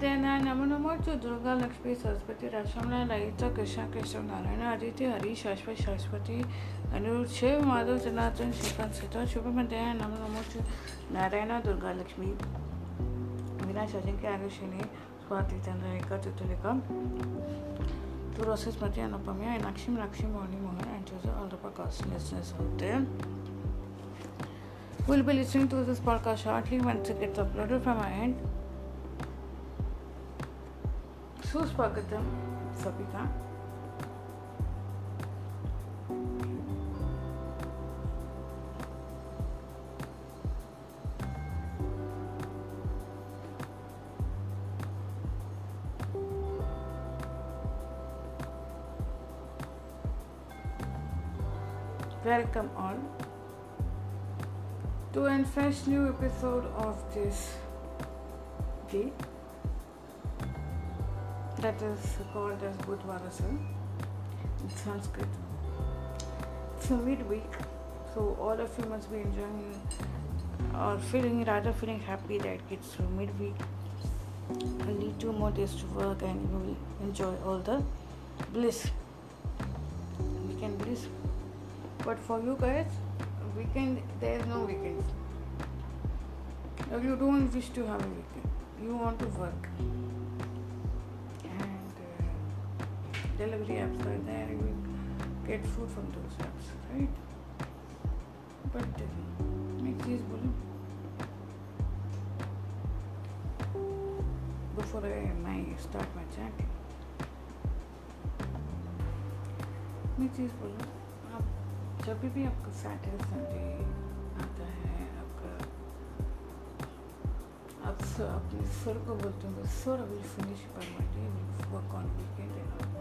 देना नमो नमो जो दुर्गा लक्ष्मी, सरस्वती रसमला लयित कृष्ण कृष्ण नारायण, आदित्य, हरि, शाश्वत सरस्वती अनुरुद्ध, शिव, माधव, सनातन, श्रीकांत, सीता शुभ मध्या नमो नमो जो नारायण, दुर्गा, लक्ष्मी। बिना शजन के स्वाति, चंद्र रेखा चतुलेखा तुरसी अनुपमिया एनाक्षी मीनाक्षी मोहनी मोहन एंड जो all of across listeners We'll be listening to this podcast shortly once it gets uploaded from our end. Welcome all to a fresh new episode of this day that is called as Budvarasa in Sanskrit. It's a midweek, so all of you must be enjoying or feeling rather feeling happy that it's midweek. Only two more days to work and you will enjoy all the bliss. We can bliss. But for you guys, weekend there is no weekend. You don't wish to have a weekend, you want to work delivery apps are there, you will get food from those apps, right? But uh, make these बोलो before I my start my chat मैं चीज़ बोलूँ आप जब भी आपका Saturday Sunday आता है आपका आप अपने सर को बोलते हो sir will finish by Monday work on weekend and all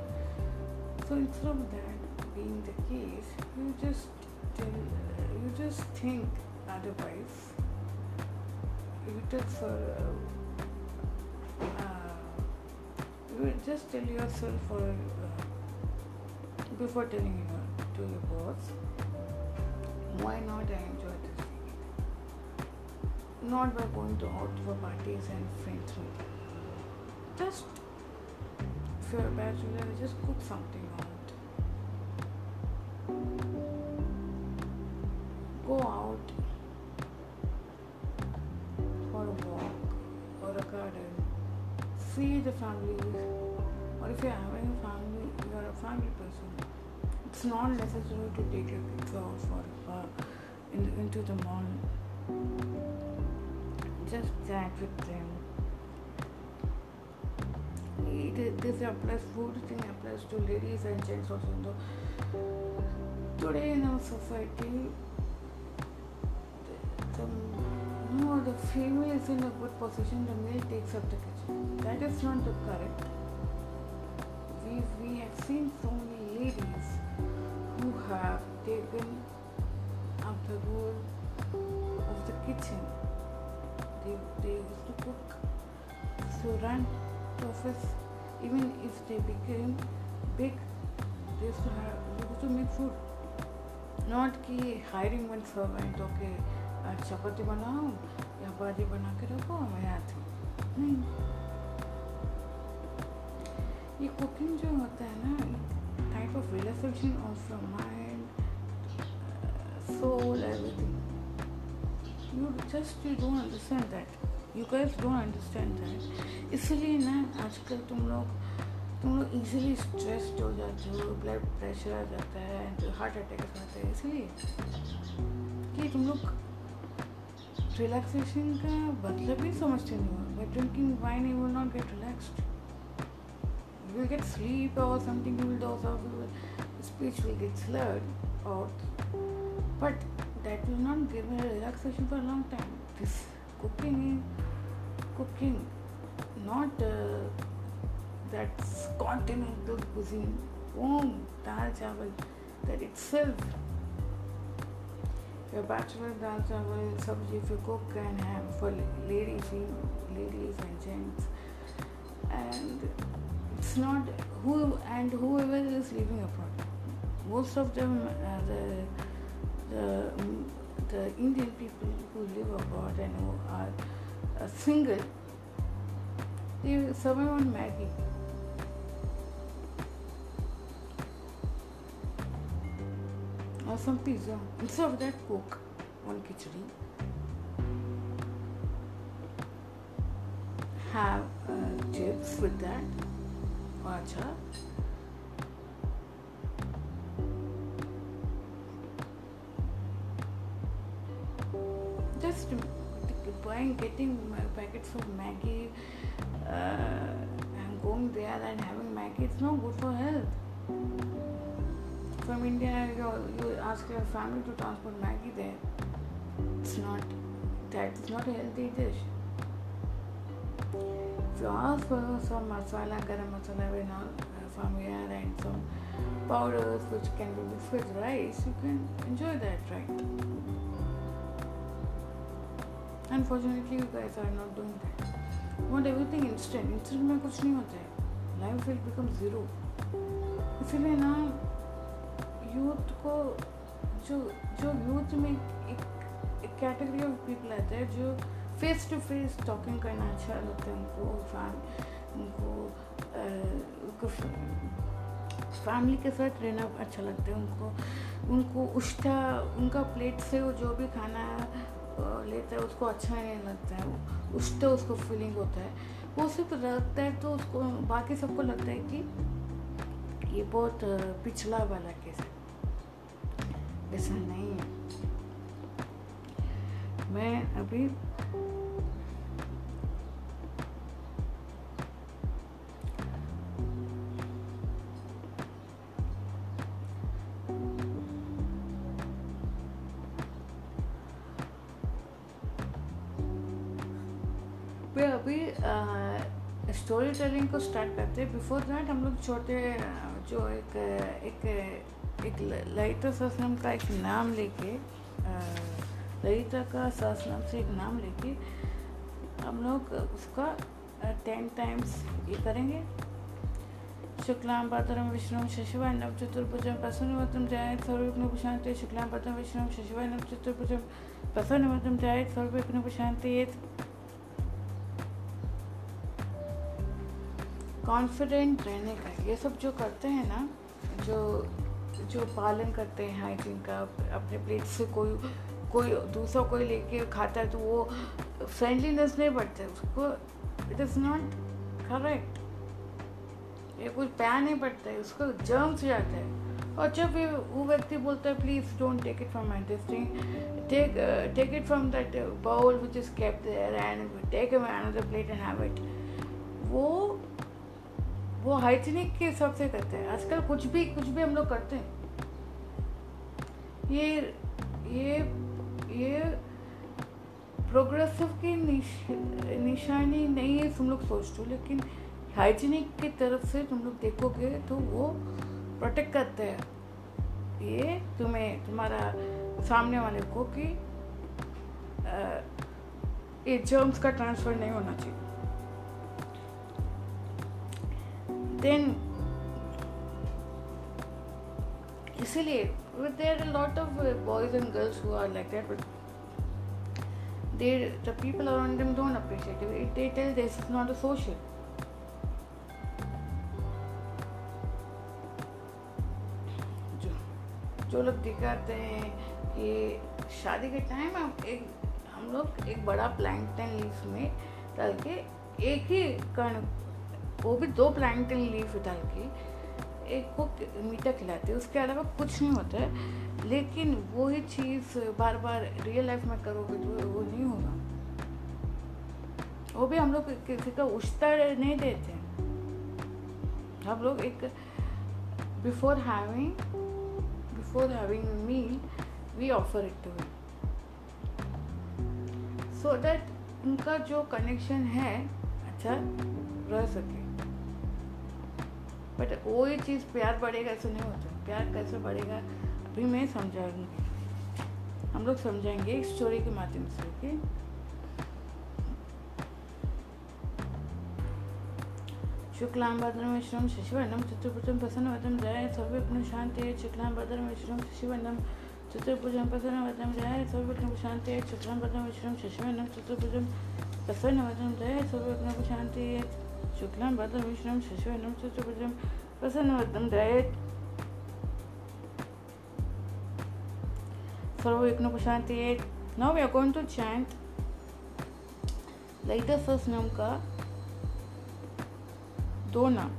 So instead of that being the case, you just tell, you just think otherwise. You just for uh, uh, you just tell yourself or uh, before telling your to your boss, why not I enjoy this week? Not by going to out for parties and friends. Just you're a bachelor, just cook something out. Go out for a walk or a garden. See the family. Or if you're having a family, you're a family person. It's not necessary to take your kids out for uh, in, into the mall. Just chat with them this applies food thing applies to ladies and gents also. Today in our society, the, no, the female is in a good position, the male takes up the kitchen. That is not the correct. We, we have seen so many ladies who have taken up the role of the kitchen. They, they used to cook, so run office even if they became big, they used have to make food. Not कि hiring one servant okay आज चपाती बनाओ या भाजी बना के रखो मैं आती नहीं ये कुकिंग जो होता है ना type of relaxation of mind soul everything you just you don't understand that you girls don't understand that इसलिए ना आजकल तुम लोग तुम लोग ईजिली स्ट्रेस हो जाते हो ब्लड प्रेशर आ जाता है तो हार्ट अटैक आ जाता है। इसलिए कि तुम लोग रिलैक्सेशन का मतलब ही समझते नहीं हो but drinking wine you will not get relaxed you will get sleep और something you will doze off you speech will get slurred और but that will not give relaxation for long time this cooking is cooking, not uh, that continental cuisine. Boom, dal chawal, that itself. Your bachelor dal chawal, sabji if you cook and have for ladies, ladies and gents, and it's not who and whoever is living abroad. Most of them, uh, the the the Indian people who live abroad and who are uh, single they survive on Maggie. Or some pizza. Instead of that, cook one khichdi. Have uh, chips with that. Or achar. Just buying, getting packets of Maggie uh, and going there and having Maggie, it's not good for health. From India, you, you ask your family to transport Maggie there. It's not, that's not a healthy dish. You ask for some masala, garam masala, and all uh, from here and some powders which can be mixed with rice, you can enjoy that, right? Unfortunately, you guys are not doing that. want everything instant. Instant में कुछ नहीं होता है. Life will become zero इसीलिए ना youth को जो जो यूथ में एक कैटेगरी ऑफ़ पीपल आते हैं जो फेस टू फेस टॉकिंग करना अच्छा लगता है उनको फैम उनको उनको फैमिली के साथ रहना अच्छा लगता है उनको उनको उष्टा उनका प्लेट से वो जो भी खाना लेता है, उसको अच्छा नहीं लगता है उस तो उसको फीलिंग होता है। वो सिर्फ़ रखता है तो उसको, बाकी सबको लगता है कि ये बहुत पिछला वाला केस है। ऐसा नहीं है। मैं अभी स्टोरी टेलिंग को स्टार्ट करते हैं। बिफोर दैट हम लोग छोटे, जो एक एक एक ललिता सहस्रम का एक नाम लेके ललिता का सहस्रम से एक नाम लेके हम लोग उसका टेन टाइम्स ये करेंगे। शुक्लाम भद्रम विष्णु सर्वविघ्न प्रशांति शुक्लाम भद्रम विष्णु शशिवाय नव चतुर्भुजम प्रसन्नवतम जायत सर्वविघ्न प्रशांति कॉन्फिडेंट रहने का ये सब जो करते हैं ना, जो जो पालन करते हैं हाइजीन का, अपने प्लेट से कोई कोई दूसरा कोई लेके खाता है तो वो फ्रेंडलीनेस नहीं बढ़ता उसको। इट इज़ नॉट करेक्ट ये कुछ प्यार नहीं पड़ता है, उसको जर्म्स जाता है। और जब भी वो व्यक्ति बोलता है please don't take it from my tasting take take it from that bowl which is kept and take plate and have it वो वो हाइजीनिक के हिसाब से करते हैं। आजकल कुछ भी कुछ भी हम लोग करते हैं। ये ये ये प्रोग्रेसिव की निश, निशानी नहीं है तुम लोग सोचते हो लेकिन हाइजीनिक की तरफ़ से तुम लोग देखोगे तो वो प्रोटेक्ट करते हैं। ये तुम्हें तुम्हारा सामने वाले को कि ये जर्म्स का ट्रांसफ़र नहीं होना चाहिए। Then इसीलिए a lot of uh, boys and girls who are like that but they the people around them don't appreciate it they tell this is not a social जो जो लोग दिखाते हैं कि शादी के टाइम हम एक हम लोग एक बड़ा प्लैंकटन लीफ में डाल के एक ही कण वो भी दो प्लांटन लीफ डाल के एक को मीठा खिलाते हैं, उसके अलावा कुछ नहीं होता है। लेकिन वही चीज़ बार बार रियल लाइफ में करोगे तो वो नहीं होगा। वो भी हम लोग किसी का उछता नहीं देते हम लोग एक before having before having meal we offer it to so that उनका जो कनेक्शन है अच्छा रह सके। बट ही चीज़ प्यार बढ़ेगा, ऐसे नहीं होता। प्यार कैसे बढ़ेगा, अभी मैं समझाऊँगी। हम लोग समझाएँगे एक स्टोरी के माध्यम से, ओके? शुक्लाम शशिवर्णम, चतुर्भुजम प्रसन्न जय सर्वविघ्न शांति शुक्लाम भद्रम विष्णु शशिवर्णम, चतुर्भुजम प्रसन्न जय सर्वविघ्न शांति शुक्लाम भद्रम विष्णु शशिवर्णम, चतुर्भुजम प्रसन्न जय सर्वविघ्न शांति। शुक्लां भद्रं विष्णुं शशिवर्णं चतुर्भुजं प्रसन्नवदनं ध्यायेत्। सर्वविघ्नोपशान्तिये Now we are going to chant नाम का दो नाम,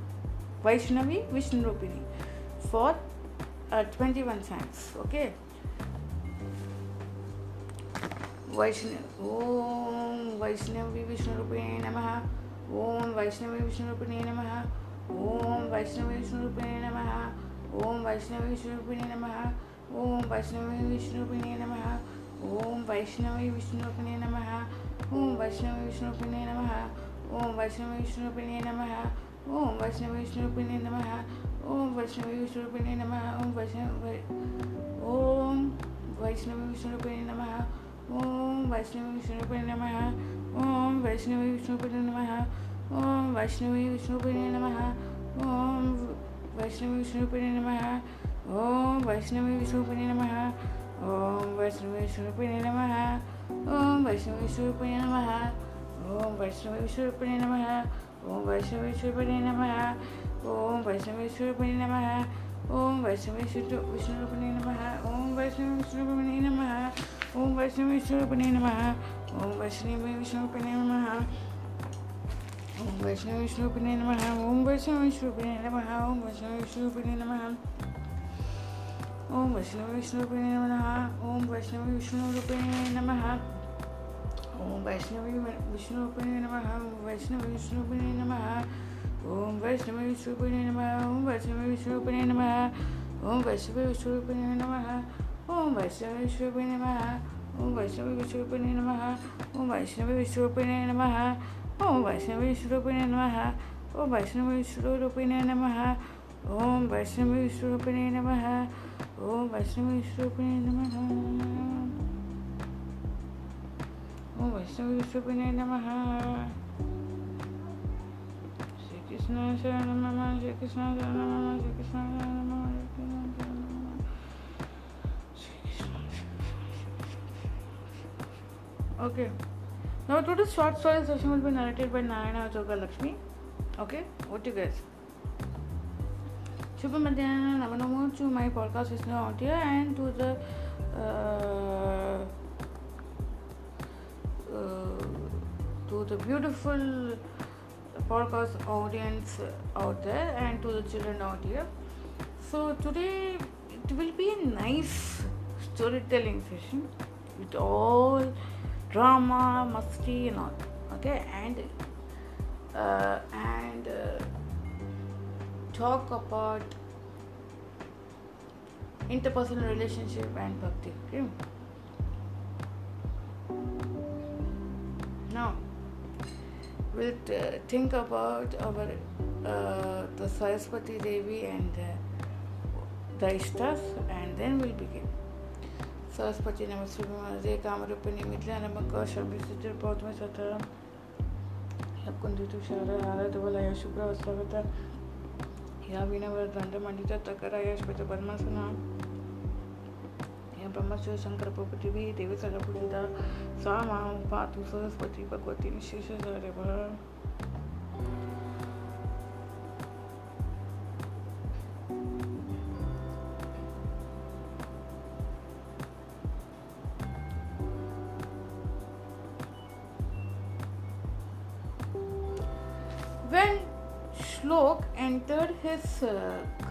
Vaishnavi, Vishnu Rupini for twenty one chants okay Vaishnav, Om Vaishnavi विष्णुरूपिणे नमः। ओम वैष्णवी विष्णुरूपिणे नमः ओम वैष्णवी विष्णुरूपिणे नमः ओम वैष्णवी विष्णुरूपिणे नमः ओम वैष्णवी विष्णुरूपिणे नमः ओम वैष्णवी विष्णुरूपिणे नमः ओम वैष्णवी विष्णुरूपिणे नमः ओम वैष्णवी विष्णुरूपिणे नमः ओम वैष्णवी विष्णुरूपिणे नमः ओम वैष्णवी विष्णुरूपिणे नमः ओम वैष्णव ओम वैष्णवी विष्णुरूपिणे नमः ओम वैष्णवी विष्णुपे नमः ओम वैष्णवी विष्णुपे नमः ओम वैष्णवी विष्णुपे नमः ओम वैष्णवी विष्णुपे नमः ओम वैष्णवी विष्णुपे नमः ओम वैष्णवी विष्णुपे नमः ओम वैष्णवी विष्णुपे नमः ओम वैष्णवी विष्णुपे नमः ओम वैष्णवी विष्णुपे नमः ओम वैष्णवी विष्णुपे नमः ओम वैष्णवी विष्णु विष्णुपे नमः ओम वैष्णवी विष्णुपे नमः ओम वैष्णव विष्णुपने नमः ఓం వైష్ణవ విష్ణుపినే నమ ఓం వైష్ణవ విష్ణుపినే నమ ఓం వైష్ణవ విష్ణుపినే నమ ఓం వైష్ణవ విష్ణుపినే నమ ఓం వైష్ణవ విష్ణుపినే నమ ఓం వైష్ణవ విష్ణురూపిణే నమ ఓం వైష్ణవి విష్ణురూపిణే నమ ఓం వైష్ణవ విష్ణుపిణే నమ ఓం వైష్ణవ విష్ణుపిణే నమ ఓం వైష్ణవ విష్ణుపిణే నమ ఓం వైష్ణవ విష్ణురూపిణే నమ ఓం వైష్ణవ విష్ణుపిణే నమ ओम वैष्णव विश्वरूपिणे नमः ओम वैष्णव विश्वरूपिणे नमः ओम वैष्णव विश्वरूपिणे नमः ओम वैष्णव विश्वरूपिणे नमः ओम वैष्णव विश्वरूपिणे नमः ओम वैष्णव विश्वरूपिणे नमः ओम वैष्णव विश्वरूपिणे नमः श्री कृष्ण शरण मम श्री कृष्ण शरण मम श्री कृष्ण शरण मम Okay. Now today's short story session will be narrated by Narayana Joga Lakshmi. Okay, what do you guys? Shubha Madhyana Navanamo to my podcast listener out here and to the uh, uh, to the beautiful podcast audience out there and to the children out here. So today it will be a nice storytelling session with all drama, musty, and all. Okay, and uh, and uh, talk about interpersonal relationship and bhakti. Okay. Now, we'll uh, think about our uh, the Saraswati Devi and uh, the Ishtas, and then we'll begin. Saraswati नमस्ते कामरूपिणी मिथिला नमक सर्विसिटर पौधमे सतरम शकुंदितु शारद हारद वल या शुक्र या विनवर दंड मंडित तकर या श्वेत ब्रह्मासना शंकर प्रपति भी, देवी सर्वपुरिता सा माँ पातु सरस्वती, भगवती निशेष सर्व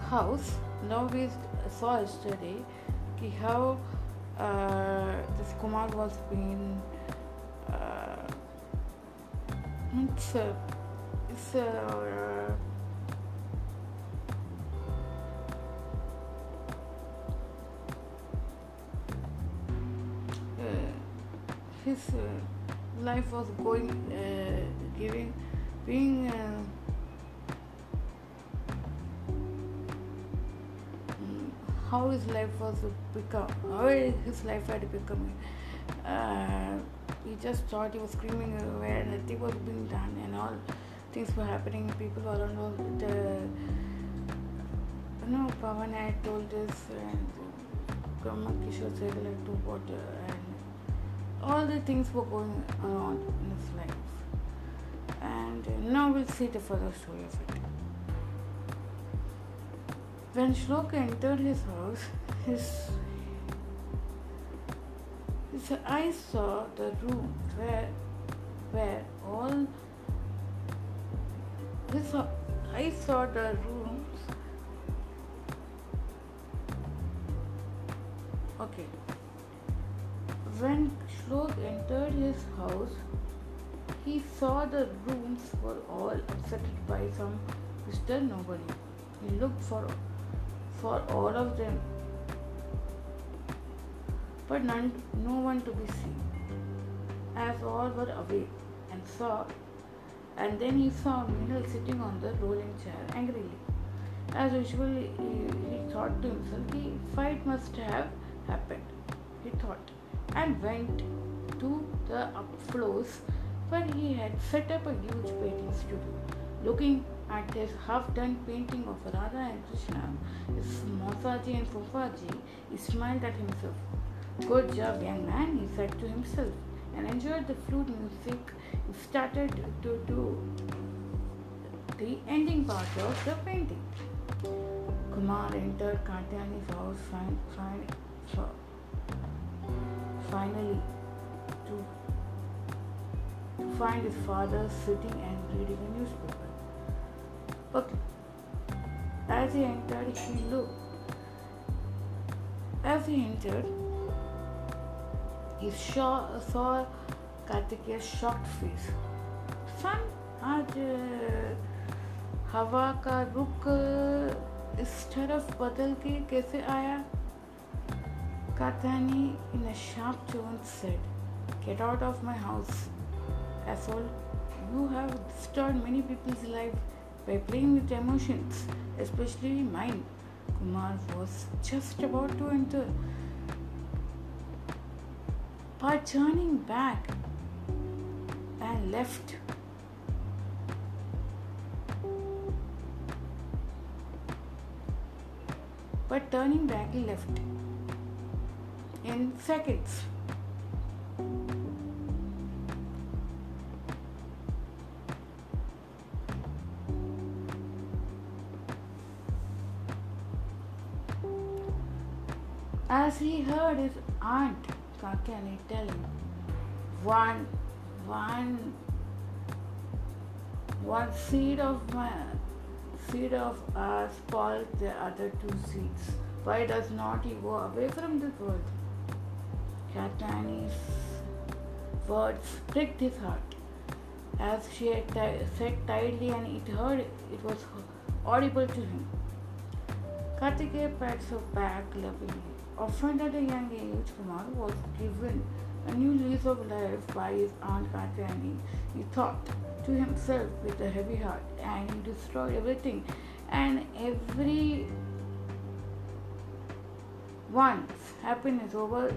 house, now we saw yesterday how uh, this Kumar was being. Uh, it's, uh, it's uh, his uh, life was going, uh, giving, being. How his life was become, how his life had become. Uh, he just thought he was screaming everywhere, and nothing was being done and all things were happening. People were around. The, you know, Pavan had told this and Brahma Kishore said like to water and all the things were going on in his life. And now we'll see the further story of it. When Shlok entered his house, his, his eyes saw the room where, where all his eyes saw the rooms. Okay. When Shlok entered his house, he saw the rooms were all upset by some Mr. Nobody. He looked for for all of them, but none, no one to be seen, as all were away, and saw. And then he saw Meenal sitting on the rolling chair angrily. As usual, he, he thought to himself, the fight must have happened. He thought, and went to the upfloors where he had set up a huge painting studio, looking at his half-done painting of Radha and Krishna, his Mausaji and Fufaji, he smiled at himself. Good job, young man, he said to himself, and enjoyed the flute music. He started to do the ending part of the painting. Kumar entered Katyani's house fin- fin- finally to find his father sitting and reading a newspaper. But as he entered, he looked. As he entered, he saw, saw Kartikeya's shocked face. Son, आज हवा का रुख इस तरफ़ बदल के कैसे आया Katyani in a sharp tone said, Get out of my house, asshole. You have disturbed many people's lives by playing with emotions, especially mine. Kumar was just about to enter. By turning back and left. But turning back, left in seconds. As he heard his aunt tell him, one, one, one seed of my seed of us spoils the other two seeds. Why does not he go away from this world? Katyani's words pricked his heart. As she had t- said tightly and it heard, it was audible to him. Kartikeya pats her back lovingly. Often at a young age, Kumar was given a new lease of life by his aunt Katyani. He thought to himself with a heavy heart and he destroyed everything and every one's happiness over,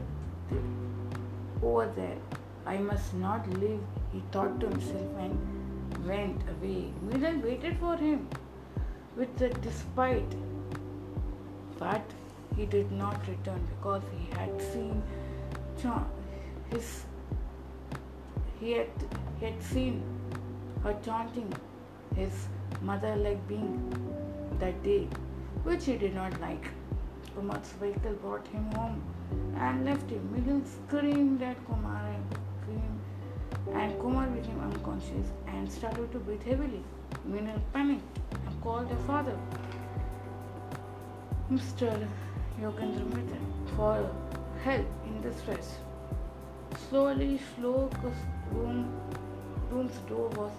over there. I must not live, he thought to himself and went away. Meenal waited for him with a despite, but he did not return because he had seen his he had, he had seen her taunting his mother like being that day, which he did not like. Kumar's vehicle brought him home and left him. Meenal screamed at Kumar and and Kumar became unconscious and started to breathe heavily. Meenal panicked and called her father. Mr. Yogendra Mitra for help in distress. Slowly, Shlok's room, room's door was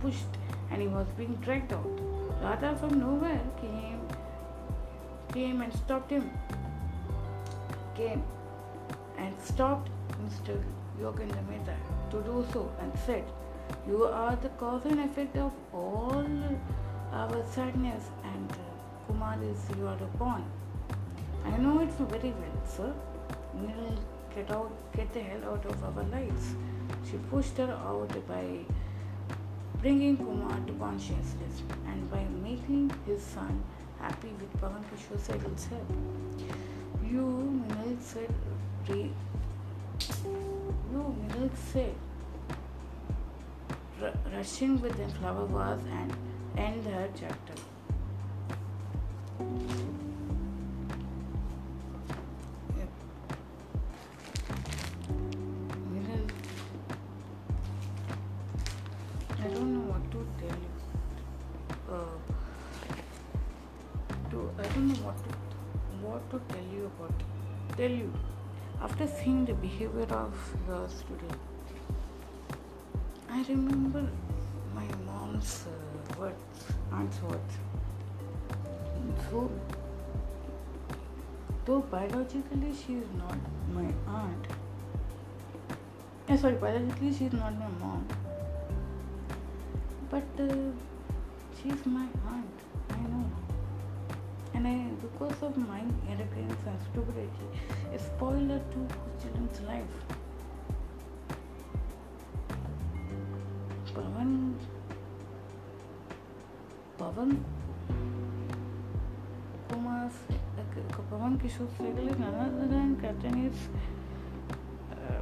pushed and he was being dragged out. Radha from nowhere came, came and stopped him. Came and stopped Mr. Yogendra Mehta to do so and said, You are the cause and effect of all our sadness and uh, Kumar is your pawn. I know it very well, sir. We'll get out, get the hell out of our lives. She pushed her out by bringing Kumar to consciousness and by making his son happy with Pavan Kishore Saigal's help. You, Meenal said, re- you, Meenal said, rushing with the flower vase and end her chapter. biologically she is not my aunt. Yeah, sorry, biologically she is not my mom. But uh, she is my aunt. I know. And I, because of my arrogance and stupidity, a spoiler to children's life. Pavan, Pavan Pawan Kishore Sehgal is none other than Captain is uh,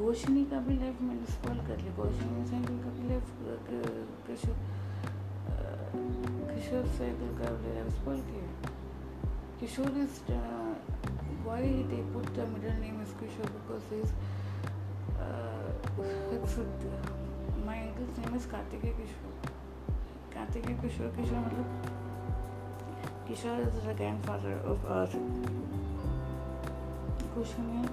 घोषणी का भी life मैंने स्पॉल कर लिया घोषणी सहगल का भी life Kishore किशोर सहगल का भी life spoil किया Kishore uh, why they put the middle name as Kishore because his my uncle's name is Kishore. Kartikeya Kishore Kishore मतलब किशोर ग्रैंड फादर ऑफ़ अर्थ कुछ हमें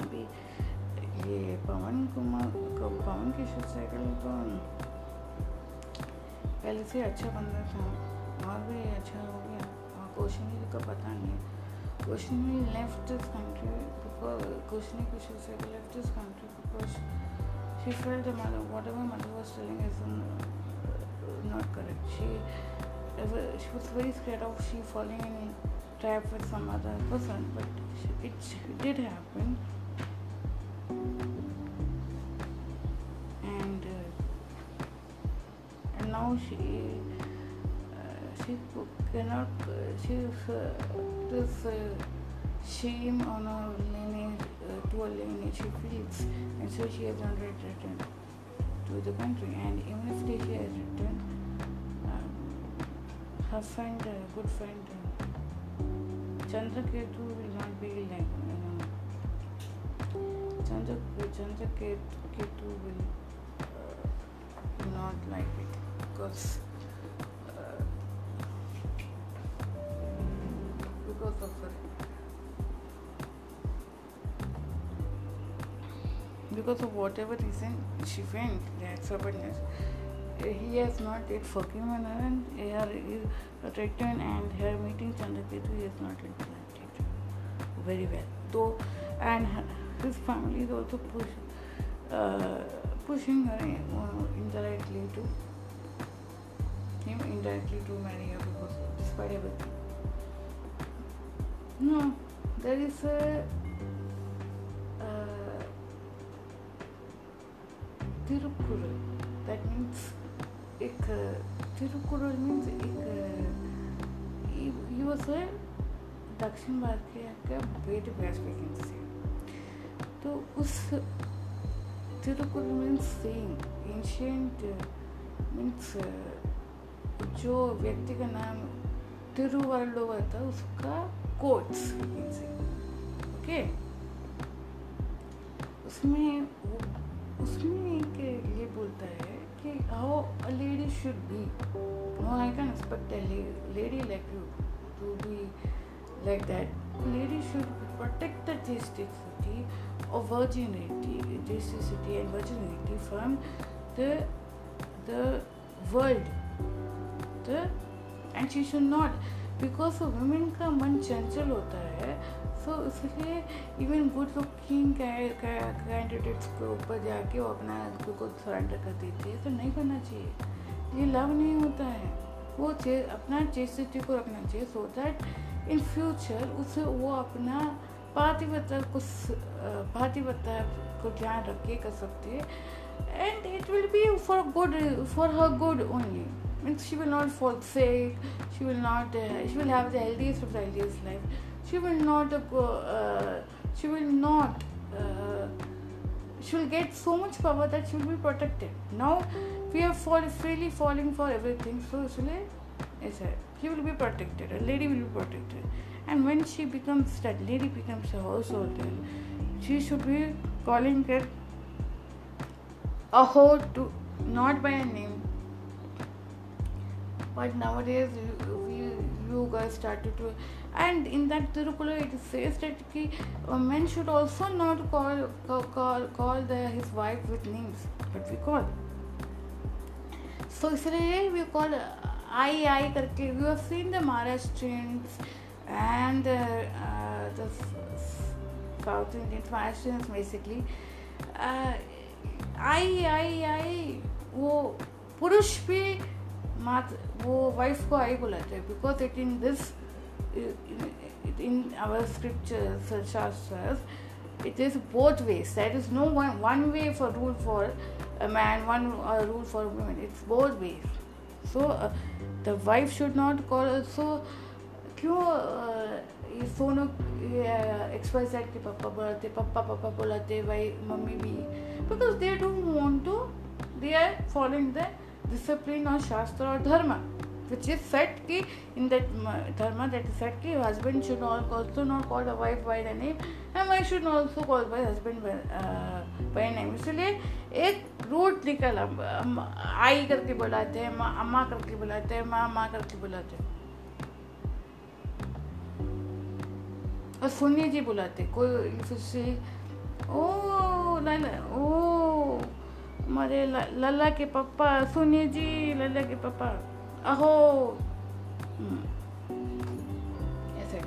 अभी ये पवन कुमार को पवन किशोर साइकिल तो पहले से अच्छा बंदा था, और भी अच्छा हो गया। और कोशिंग तो का पता नहीं। है Kushni left this country because Kushner Kushner said left this country because she felt the mother whatever mother was telling is uh, not correct. She she was very scared of she falling in trap with some other person, but it did happen. And uh, and now she uh, she cannot uh, this shame on her lineage to her lineage she feels and so she has not returned to the country and even if she has returned her friend good friend Chandraketu will not be like you know Chandra Chandraketu will uh, not like it. Because because of her because of whatever reason she went that stubbornness uh, he has not yet forgiven her and her return and her meeting Chandraketu he has not yet planned very well though and her, his family is also push, uh, pushing her uh, indirectly to him indirectly to marry her because despite everything. No, there is a uh. That means एक Thirukkural means एक he was a दक्षिण भारतीय का वेद Vyasa vacancy तो उस Thirukkural means saying ancient means जो व्यक्ति का नाम तिरुवल्लुवर था उसका कोट्स ओके उसमें उसमें एक ये बोलता है कि how a lady should be how I can expect a lady like you to be like that lady should protect the chastity और virginity chastity and virginity from the the world the and she should not because women का मन चंचल होता है so so, इसलिए even good looking candidates के ऊपर जाके वो अपना को सरेंडर कर देती है तो नहीं करना चाहिए। ये लव नहीं होता है। वो चे, अपना चेस्टिटी को रखना चाहिए सो दैट इन फ्यूचर उसे वो अपना पातिवता को पातिवता को ध्यान रख के कर सकते हैं। And it will be for good for her good only she will not forsake she will not uh, she will have the healthiest of the healthiest life. She will not uh, uh she will not uh, she will get so much power that she will be protected. Now we are fall, freely falling for everything. So she will, she will be protected. A lady will be protected. And when she becomes that lady becomes a householder she should be calling her a whore to not by a name but nowadays you, you, you guys started to and in that Tirukula it says that ki, uh, men should also not call call call, call the, his wife with names but we call so इसलिए we call आई आई करके you have seen the Maharashtrians and uh, uh, the South Indian Maharashtrians basically uh, आई आई आई वो पुरुष भी मात, वो wife को आई बुलाते हैं। Because it in this in our scriptures it is both ways that is no one way for rule for man one rule for women it's both ways so the wife should not call so क्यों ये Sonu express act के पापा बोलाते, पापा पापा बोलाते why मम्मी भी। Because they don't want to they are following the discipline और शास्त्र और धर्म विच इज़ सेट की in that dharma that is set की husband should also not call wife by the name and why should also call by husband by name इसलिए एक root निकल आई करके बुलाते हैं, माँ, अम्मा करके बुलाते हैं, माँ माँ करके बुलाते हैं। और सुनिए जी बुलाते कोई ओ ओ हमारे लल्ला के पापा सोनिया जी लल्ला के पापा अहो। ऐसे।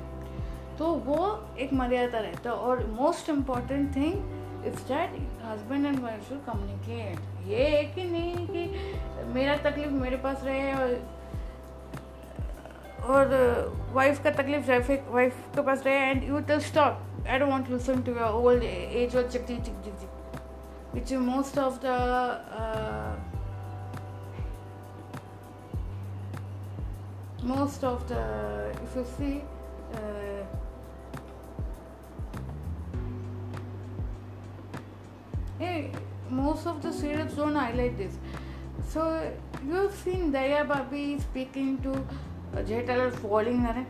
तो वो एक मर्यादा रहता है और most important thing is that husband and wife should communicate ये है कि नहीं कि मेरा तकलीफ़ मेरे पास रहे और और वाइफ का तकलीफ़ वाइफ के पास रहे and you tell stop I don't want to listen to your old age और चिक चिक चिक चिक which most of the uh, most of the if you see uh, hey, most of the serials don't highlight this. So you've seen Daya Babi speaking to Jetala falling on it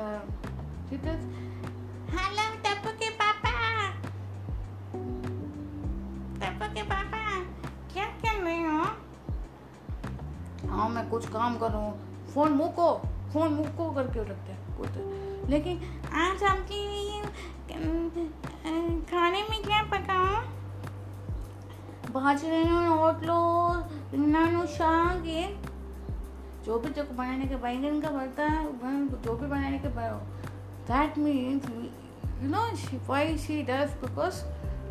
suddenly. ये hello Tappu के पापा टप्पू के पापा क्या कर रहे हो हाँ मैं कुछ काम कर रहा हूँ। फ़ोन मुको फ़ोन मुको करके रखते हैं कुछ लेकिन आज आपके लिए खाने में क्या पकाऊं? बाजरे ओटलो रिंगनानो शाग जो भी जो बनाने के बैंगन का बनता है जो भी बनाने के that means you know why she does because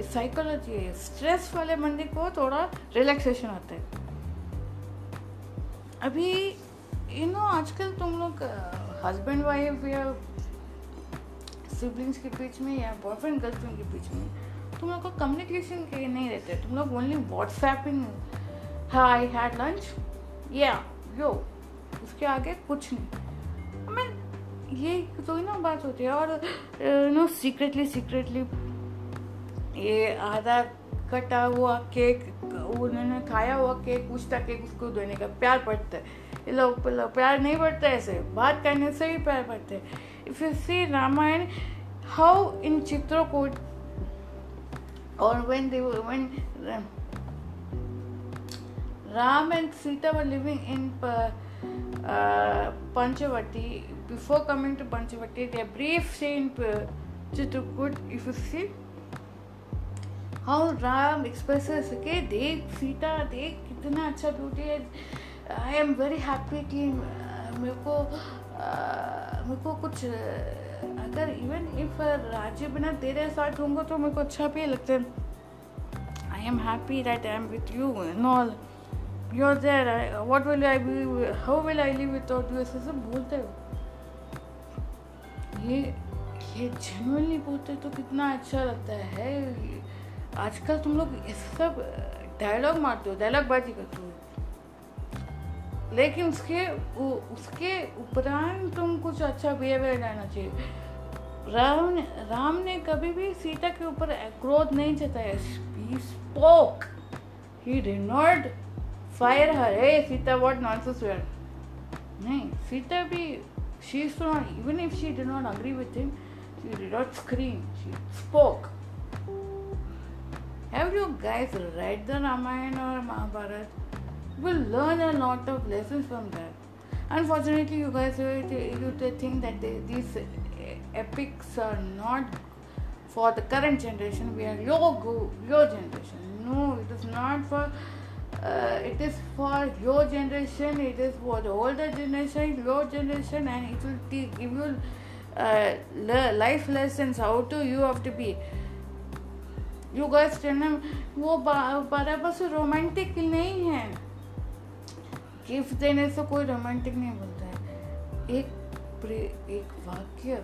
psychology है स्ट्रेस वाले बंदे को थोड़ा रिलैक्सेशन आता है। अभी यू नो आजकल तुम लोग हस्बैंड वाइफ या सिबलिंग्स के बीच में या बॉयफ्रेंड गर्लफ्रेंड के बीच में तुम लोग का कम्युनिकेशन के नहीं रहते। तुम लोग only WhatsApping hi had lunch या यो उसके आगे कुछ नहीं। मैं ये तो ही ना बात होती है और नो सीक्रेटली सीक्रेटली ये आधा कटा हुआ केक उन्होंने खाया हुआ केक पूछता केक उसको देने का प्यार पड़ता है। ये लोग प्यार नहीं पड़ता ऐसे बात करने से ही प्यार पड़ता है। If you see Ramayan how in चित्रों or when they were when uh, Ram and Sita were living in uh, uh, Panchavati. Before coming to Panchavati, their brief stay in uh, Chitrakoot, if you see how Ram expresses, okay, देख सीता देख कितना अच्छा beauty है I am very happy कि मेरे को मेरे को कुछ अगर इवन इफ़ राज्य बिना तेरे साथ होंगे तो मेरे को अच्छा भी लगता है I am happy that I am with you in all you are there what will I be how will I live without you ऐसे सब बोलते हो। ये ये जेनुअनली बोलते तो कितना अच्छा लगता है। आजकल तुम लोग इस सब डायलॉग मारते हो डायलॉग बाजी करते हो। लेकिन उसके उ, उसके उपरांत तुम कुछ अच्छा बिहेवियर रहना चाहिए। राम ने राम ने कभी भी सीता के ऊपर क्रोध नहीं जताया। Spoke he did not fire her hey Sita what nonsense where नहीं सीता भी she is not even if she did not agree with him she did not scream she spoke have you guys read the ramayana or mahabharat you will learn a lot of lessons from that unfortunately you guys you think that they, these epics are not for the current generation we are your your generation no it is not for uh, it is for your generation it is for the older generation your generation and it will te- give you uh, life lessons how to you have to be you guys वो बराबर से romantic नहीं है gift देने से कोई romantic नहीं बोलता है एक एक वाक्य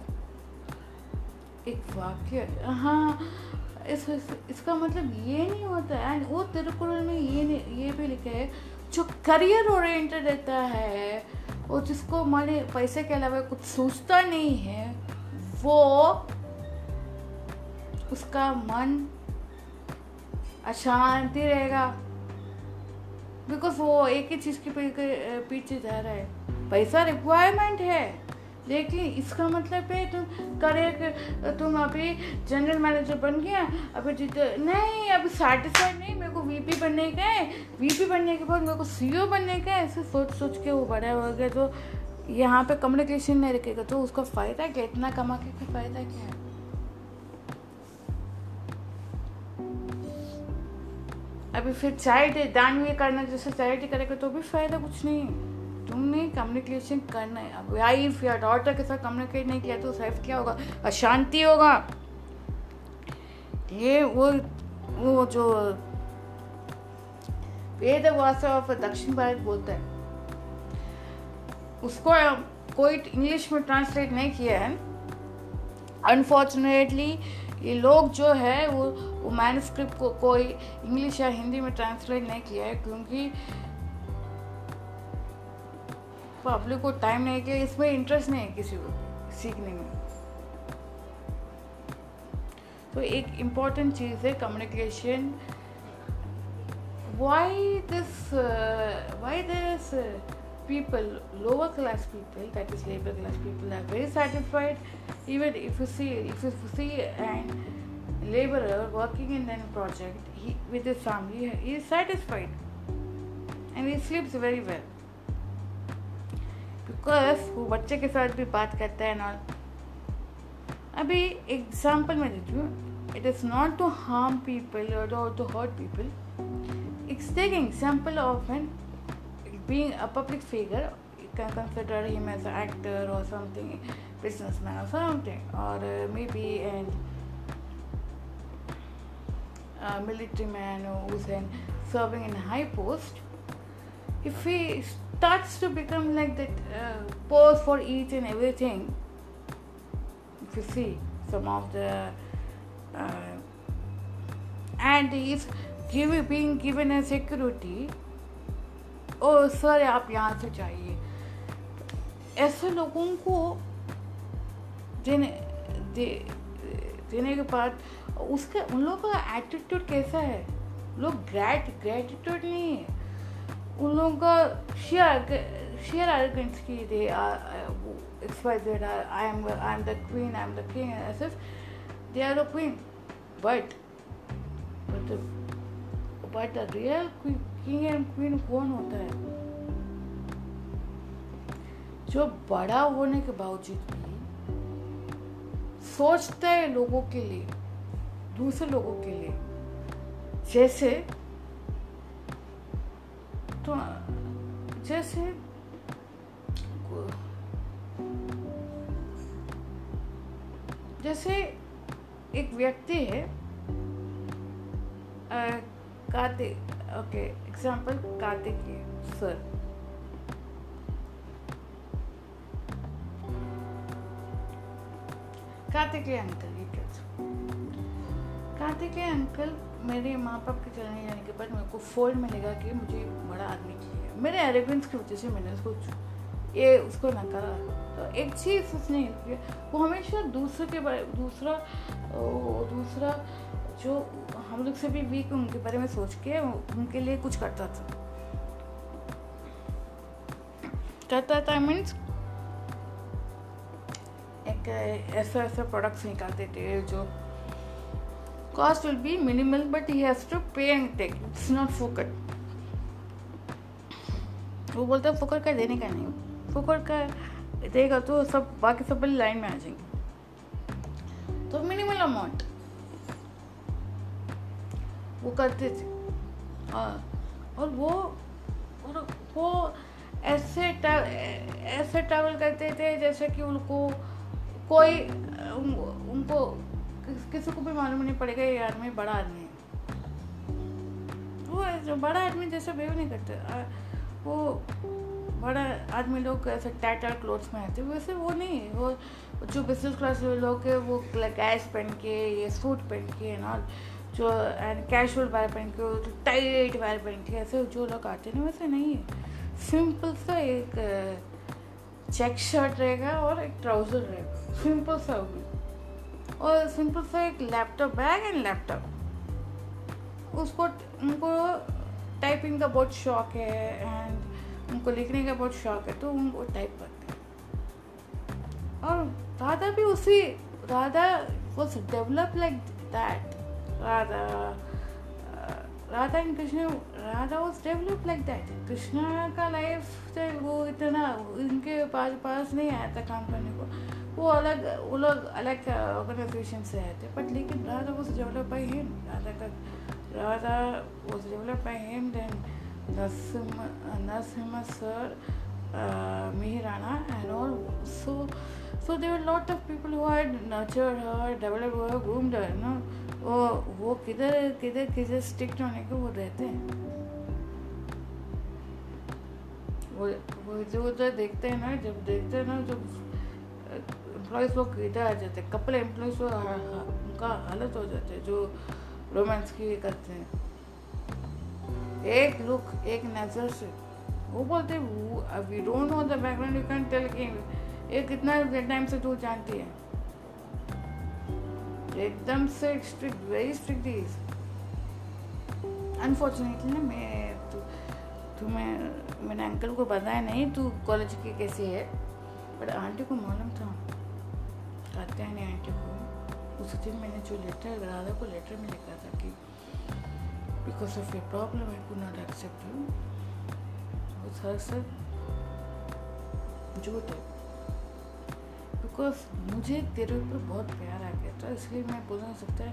एक वाक्य हाँ इस, इसका मतलब ये नहीं होता है। वो तिरुकुरल में ये ये भी लिखा है जो करियर ओरिएंटेड रहता है और जिसको माने पैसे के अलावा कुछ सोचता नहीं है वो उसका मन अशांति रहेगा। बिकॉज़ वो एक ही चीज़ के पीछे जा रहा है। पैसा रिक्वायरमेंट है। लेकिन इसका मतलब है तुम करे तुम अभी जनरल मैनेजर बन गया अभी नहीं, अभी सेटिस्फाइड नहीं, मेरे को वीपी बनने का है। वीपी बनने के बाद मेरे को सीईओ बनने का है। ऐसे सोच सोच के वो बड़ा हो गया तो यहाँ पे कम्युनिकेशन नहीं रखेगा तो उसका फ़ायदा क्या? इतना कमा के फ़ायदा क्या है? अभी फिर चाइल्ड दानवी करना, जैसे चाइल्ड करेगा तो भी फ़ायदा कुछ नहीं। है तुमने कम्युनिकेशन करना है। वाइफ या डॉटर के साथ कम्युनिकेट नहीं किया तो वाइफ क्या होगा? अशांति होगा। ये, वो वो जो वेद ऑफ़ दक्षिण भारत बोलता है। उसको कोई इंग्लिश में ट्रांसलेट नहीं किया है। अनफॉर्चुनेटली ये लोग जो है, वो वो मैनस्क्रिप्ट को कोई इंग्लिश या हिंदी में ट्रांसलेट नहीं किया है, क्योंकि पब्लिक को टाइम नहीं है इसमें इंटरेस्ट नहीं है किसी को सीखने में। तो एक इंपॉर्टेंट चीज़ है communication why this why this people lower class people that is labour class people are very satisfied even if you see if you see and labour working in then project with family is satisfied and he sleeps very well course वो बच्चे के साथ भी बात करता है knoll अभी example मैं देती हूँ। It is not to harm people और to hurt people it's take example of an being a public figure consider him as actor और समथिंग बिज़नेस मैन और समथिंग और maybe and military man who serving in high post if he starts to become like that uh, pose for each and everything. If you see some of the uh, and is give, being given a security ओ sir आप यहाँ से चाहिए ऐसे लोगों को देने दे, देने के बाद उसका उन लोगों का एटीट्यूड कैसा है लोग ग्रेट ग्रेटिट्यूड नहीं है उन लोगों का शेयर शेयर आरगेंट्स की they are the queen I am the king they are the queen but but but real king and queen कौन होता है? जो बड़ा होने के बावजूद भी सोचते है लोगों के लिए, दूसरे लोगों के लिए, जैसे तो जैसे जैसे एक व्यक्ति है Kartik, okay example Kartik sir Kartikeya uncle ये अंकल मेरे माँ बाप के चलने जाने के बाद मेरे को फोल्ड में लगा कि मुझे बड़ा आदमी चाहिए। मेरे एरोगेंस की वजह से मैंने उसको ये उसको नकारा। तो एक चीज़ उसने किया वो हमेशा दूसरे के बारे, दूसरा दूसरा जो हम लोग से भी वीक उनके बारे में सोच के उनके लिए कुछ करता था। करता था मीन्स एक ऐसा ऐसा प्रोडक्ट्स निकालते थे जो cost will be minimal but he has to pay and take it's not फोकट वो बोलता है, फोकट का देने का नहीं फोकट का देगा तो सब, बाकी सब लाइन में आ जाएँगे। तो मिनिमल अमाउंट वो करते थे। हाँ। और वो और वो ऐसे ऐसे ट्रैवल करते थे जैसे कि उनको कोई, उनको किस, को भी मालूम नहीं पड़ेगा ये आदमी बड़ा आदमी है। वो जो बड़ा आदमी जैसे बिहेव नहीं करते। वो बड़ा आदमी लोग ऐसे टाइट क्लोथ्स में आते वैसे वो नहीं वो जो बिज़नेस क्लास लोग है वो गैस पहन के ये सूट पहन के और जो एंड कैजुअल वायर पहन के टाइट वायर पहन के ऐसे जो लोग आते हैं वैसे नहीं है। सिंपल सा एक चेक शर्ट रहेगा और एक ट्राउज़र रहेगा। सिंपल सा होगी। और सिंपल सा एक लैपटॉप, बैग एंड लैपटॉप। उसको उनको टाइपिंग का बहुत शौक है एंड उनको लिखने का बहुत शौक है तो उनको टाइप करते हैं। और राधा भी उसी, Radha was develop like that Radha Radha and Krishna, Radha was develop like that Krishna का लाइफ वो इतना, उनके पास पास नहीं आया था काम करने को। वो अलग वो लोग अलग ऑर्गेनाइजेशन से आए थे बट लेकिन Radha was develop by him Radha का Radha was develop by him then Narasimha sir Mihirana and all. So, so there were a lot of people who had nurtured her, developed her, groomed वो वो किधर किधर किधर स्टिक्ट होने के वो रहते हैं। वो वो इधर उधर देखते हैं ना जब देखते हैं ना जब एम्प्लॉयज़ लोग इधर आ जाते हैं। कपल एम्प्लॉयज़ लोग उनका हालत हो जाते हैं जो रोमांस की ये करते हैं। एक लुक एक नज़र से। वो बोलते we don't know the background you can tell कि ये कितना टाइम से तू जानती है? एकदम से strict very strict is unfortunately ना मैं तुम्हें मैंने अंकल को बताया नहीं तू कॉलेज की कैसी है? बट आंटी को मालूम था। कात्यायनी आंटी को। उस दिन मैंने जो लेटर राधा को लेटर में लिखा था कि because of your problem I could not accept you वो सर सर झूठ है बिकॉज़ मुझे तेरे ऊपर बहुत प्यार आ गया था, इसलिए मैं बोल नहीं सकता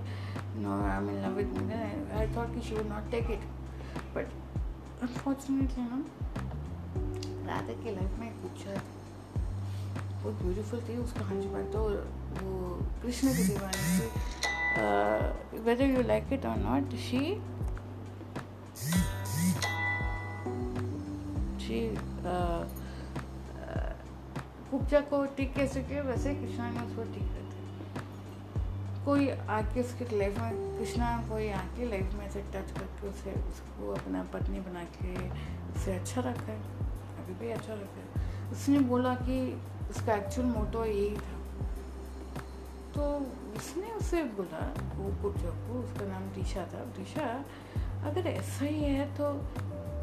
no I mean love it I thought कि she would not take it but unfortunately ना, राधा की लाइफ में कुछ बहुत ब्यूटीफुल थी, उसका हंस पर तो वो कृष्ण की दीवानी थी। वेदर यू लाइक इट और नॉट शी शी उपजा को टिक कैसे किया, वैसे कृष्णा ने उसको टिक करते कोई आके उसके लाइफ में, कृष्णा कोई आके लाइफ में ऐसे टच करके उसे, उसको अपना पत्नी बना के उसे अच्छा रखा है, अभी भी अच्छा रखा है। उसने बोला कि उसका एक्चुअल मोटो यही था। तो उसने उसे बोला, वो कुर्जो को उसका नाम दिशा था। दिशा, अगर ऐसा ही है तो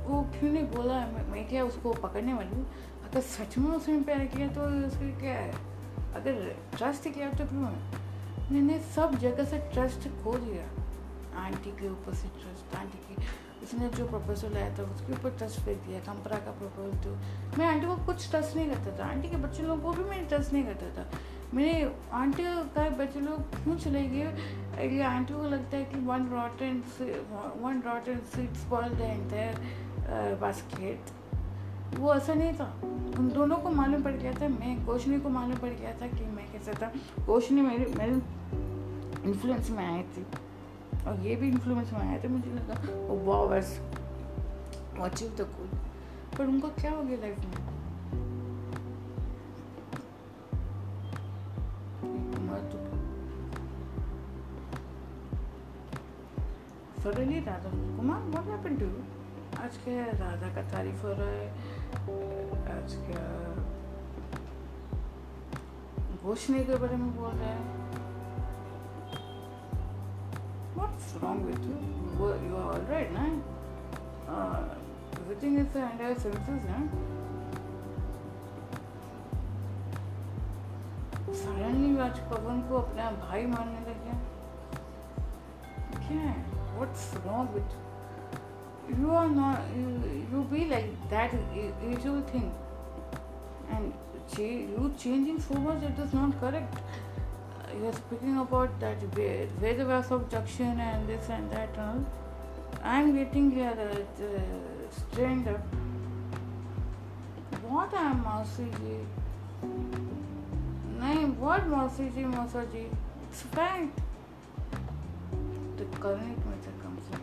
वो क्यों नहीं बोला? मैं क्या उसको पकड़ने वाली हूँ? अगर सच में उसने प्यार किया तो उसके क्या है? अगर ट्रस्ट किया तो क्यों है? मैंने सब जगह से ट्रस्ट खो दिया। आंटी के ऊपर से ट्रस्ट आंटी की उसने जो प्रपोजल लाया था, उसके ऊपर ट्रस्ट फेंक दिया कंपरा का प्रपोजल तो मैं आंटी को कुछ ट्रस्ट नहीं करता था। आंटी के बच्चे लोगों को भी मैं ट्रस्ट नहीं करता था। मेरे आंटी का बच्चे लोग क्यों चले गए? ये आंटी को लगता है कि one rot and one rot and seats ball the entire basket वो ऐसा नहीं था। उन दोनों को मालूम पड़ गया था। मैं कोशनी को मालूम पड़ गया था कि मैं कैसा था। कोशनी मेरे मेरे इन्फ्लुएंस में आई थी। और ये भी इन्फ्लुएंस में आया था मुझे लगा वो बॉवर्स वॉचिंग द कूल पर उनको क्या हो गया लाइफ में? सडनली तो Radha Kumar what happen to आज के राधा का तारीफ़ हो रहा है। आज क्या? घोषणे के बारे में बोल रहा है। What's wrong with you? You are alright, na? Uh, everything is under senses, na? Suddenly आज पवन को अपना भाई मानने लगे क्या है what's wrong with you are not you be like that usual thing and you changing so much it is not Correct you're speaking about that Vedavas Jackson and this and that and all. I'm getting here uh, strained up. What am Mausi ji? नहीं what Mausi ji, Mausa ji? It's fact. The current method comes in.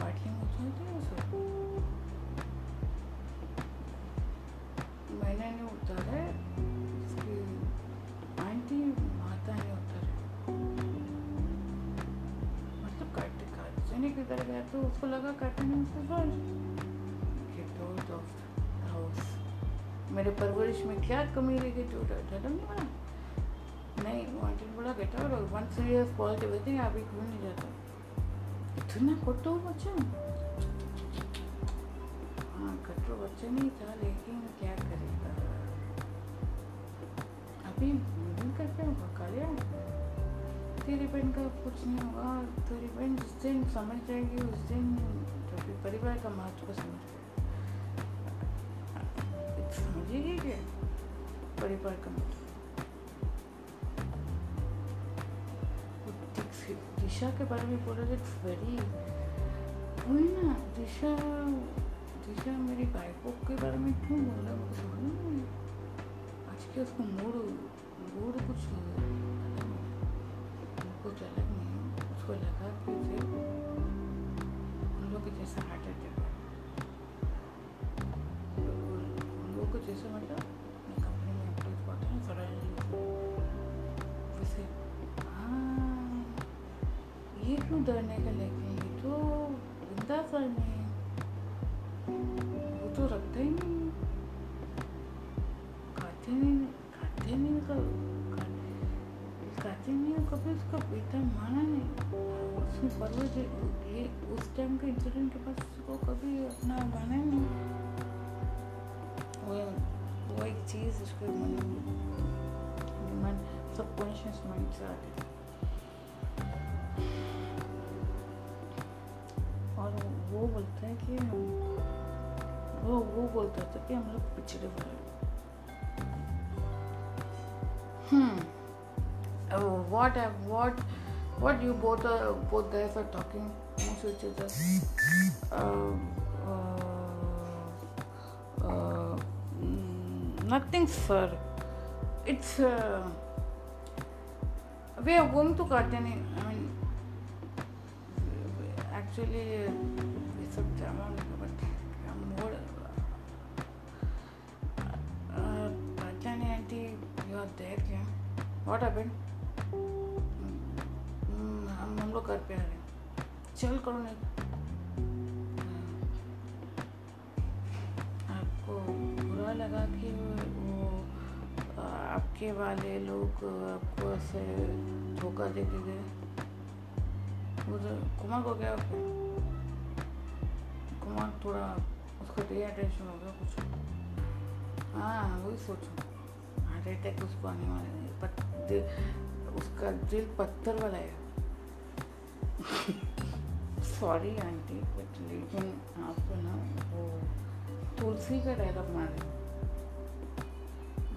Party में उठाते हैं मैंने नहीं उतारा उसकी नहीं किधर गया तो उसको लगा काटने हाउस मेरे परवरिश में क्या कमी रह गई तो डर नहीं बना नहीं वांटेड बोला आउट और वन सीरियस पॉजिटिव थिंग अभी क्यों नहीं जाता? इतना कट्टो बच्चा। हाँ कट्टो बच्चा नहीं था, लेकिन क्या करेगा? अभी करते पका लिया। तेरी बहन का कुछ नहीं होगा तेरी बहन जिस दिन समझ जाएगी, उस दिन तो फिर परिवार का महत्व को समझ समझेगी क्या? परिवार का महत्व। दिशा के बारे में बोला इट्स वेरी वही ना, दिशा दिशा मेरी गायकों के बारे में क्यों बोला? मुझे समझ आज के उसको मूड मूड कुछ कुछ अलग नहीं उसको लगा कि उसे उन लोग के जैसा हार्ट अटैक उन लोग को जैसे मतलब मैं कंपनी में एम्प्लॉज पाते हैं सडनली वैसे हाँ ये क्यों डरने का वो बोलता है कि वो वो बोलता था कि हम लोग पिछड़े हुए हैं hmm are talking most each other uh, uh, uh, nothing sir it's uh, we are going to garden i mean actually we What happened? हम हम लोग घर पे आ रहे हैं चल करो नहीं आपको बुरा लगा कि वो आपके वाले लोग आपको ऐसे धोखा दे के गए कुमार को हो कुमार थोड़ा उसको डिहाइड्रेशन हो गया कुछ। हाँ वही सोचो। हार्ट अटैक उसको आने वाले नहीं पर उसका दिल पत्थर वाला है। सॉरी आंटी बट लेकिन आप तो ना वो तुलसी का डायलॉग मारे।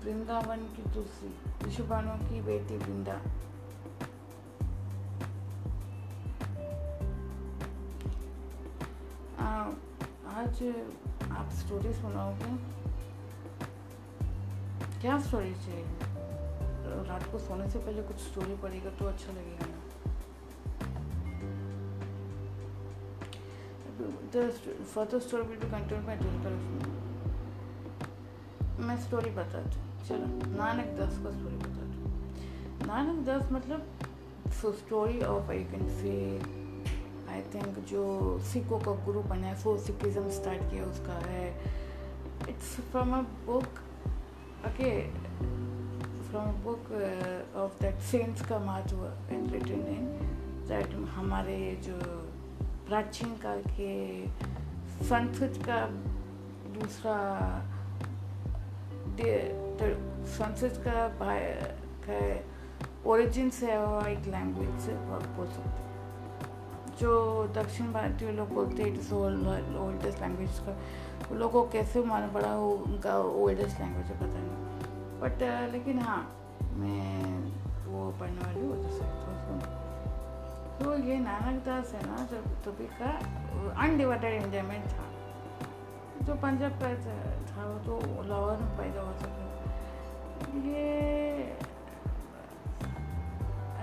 वृंदावन की तुलसी विशुबानों की बेटी वृंदा। आज आप स्टोरी सुनाओगे क्या स्टोरी चाहिए? रात को सोने से पहले कुछ स्टोरी पढ़ेगा तो अच्छा लगेगा ना। The further story will be continued by मैं स्टोरी बताती हूँ। चलो, नानक दास का स्टोरी बताती हूँ। नानक दास मतलब so story of I can say I think जो सिखों का गुरु बना है सो सिखिज्म स्टार्ट किया उसका है। It's from a book okay from book of that saints का महत्व इन दैट हमारे जो प्राचीन काल के संस्कृत का दूसरा संस्कृत का ओरिजिन से एक लैंग्वेज से बोल सकते जो दक्षिण भारतीय लोग बोलते हैं इट्स ओल्डेस्ट लैंग्वेज का, लोगों को कैसे मालूम पड़ा वो उनका ओल्डेस्ट लैंग्वेज है, पता नहीं। बट uh, लेकिन हाँ मैं वो पढ़ने वाली हूँ जैसे तो, तो ये नानक दास है ना जब तभी का अनडिवाइडेड इंजॉयमेंट था। जो पंजाब का था वो तो लाहौर में पैदा हो सके ये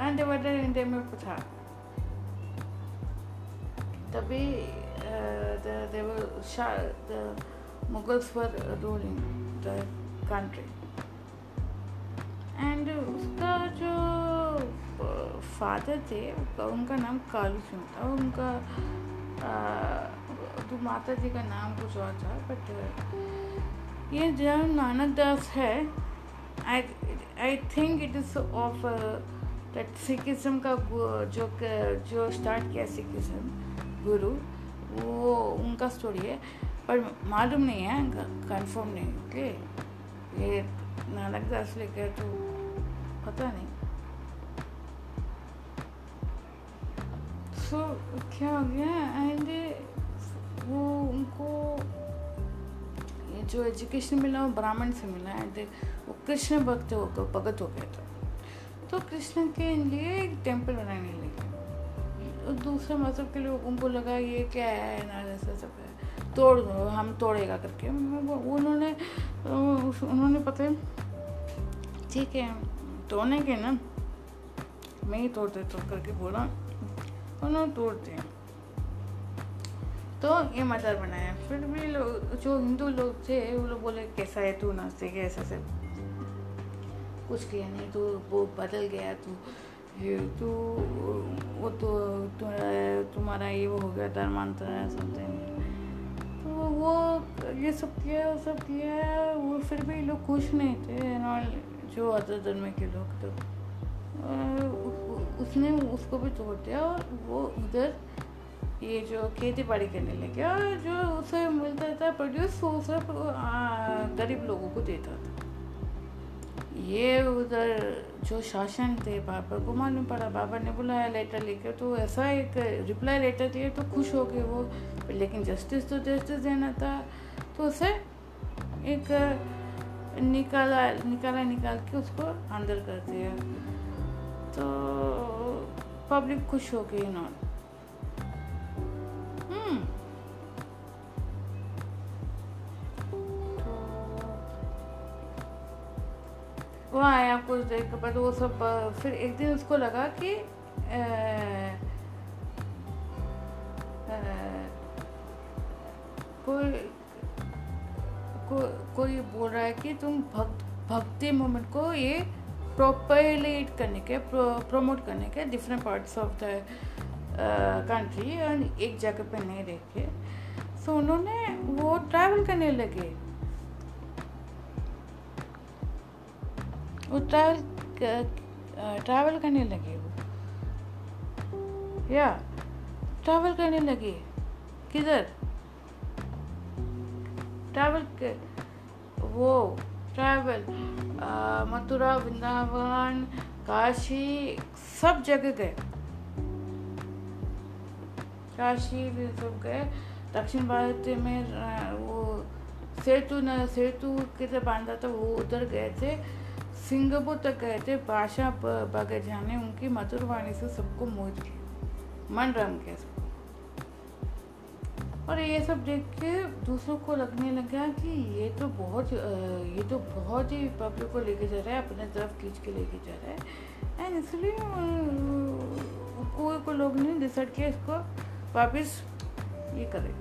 अनडिवाइडेड में था। तभी the Mughals were ruling the country and उसका जो फादर थे उनका नाम कालू सिंह था। उनका तो माता जी का नाम कुछ और था बट ये जो नानक दास है I I think it is of that Sikhism का जो जो स्टार्ट किया सिखिज्म गुरु, वो, उनका स्टोरी है। पर मालूम नहीं है कंफर्म नहीं ओके ये नानक दास लेकर तो पता नहीं। सो so, क्या हो गया? एंड वो उनको जो एजुकेशन मिला वो ब्राह्मण से मिला। एंड वो कृष्ण भक्त हो भगत हो गया था तो कृष्ण के लिए एक टेंपल बनाने लगे दूसरे मज़हब के लोगों को लगा ये क्या है? ना ऐसा सब है। तोड़ दो हम तोड़ेगा करके। उन्होंने उन्होंने पता ठीक है, तोड़ने के ना, मैं ही तोड़ते तो करके बोला, उन्होंने तोड़ दिया तो ये मटर बनाया। फिर भी लोग, जो हिंदू लोग थे, वो लोग बोले, कैसा है तू नाचते के ऐसा से कुछ किया नहीं तो वो बदल गया, तू तू वो तो तुम्हारा ये वो हो गया धर्मांतर है समथिंग तो वो ये सब किया, वो सब किया, वो फिर भी लोग खुश नहीं थे जो अदर धर्म के लोग थे उसने उसको भी तोड़ दिया और वो उधर ये जो खेती बाड़ी करने लगे और जो उसे मिलता था प्रोड्यूस वो सब गरीब लोगों को देता था। ये उधर जो शासन थे बाबर को मालूम पड़ा। बाबर ने बुलाया लेटर लेकर तो ऐसा एक रिप्लाई लेटर दिया तो खुश हो गए वो। लेकिन जस्टिस तो जस्टिस देना था। तो उसे एक निकाला निकाला, निकाल के उसको अंदर कर दिया। तो पब्लिक खुश हो गई इन्होंने। हम्म। वो आया कुछ देर के बाद वो सब फिर एक दिन उसको लगा कि कोई को, कोई बोल रहा है कि तुम भक्त भक्ति मूवमेंट को ये प्रोपरलेट करने के प्रो, प्रमोट करने के different parts of the country and एक जगह पे नहीं के सो उन्होंने वो ट्रैवल करने लगे। वो ट्रैवल ट्रैवल करने लगे वो। या ट्रैवल करने लगे। किधर? ट्रैवल वो ट्रैवल मथुरा, वृंदावन, काशी, सब जगह गए। काशी भी सब गए। दक्षिण भारत में वो, सेतु न, सेतु किधर बांधा था, वो उधर गए थे। सिंगापुर तक गए थे भाषा बगैर ने उनकी मधुर वाणी से सबको मोहित मन रम गया सबको। और ये सब देख के दूसरों को लगने लगा कि ये तो बहुत ये तो बहुत ही पब्लिक को लेके जा रहा है, अपने तरफ़ खींच के लेके जा रहा है। एंड इसलिए कोई को लोग ने डिसाइड किया इसको वापस ये करें,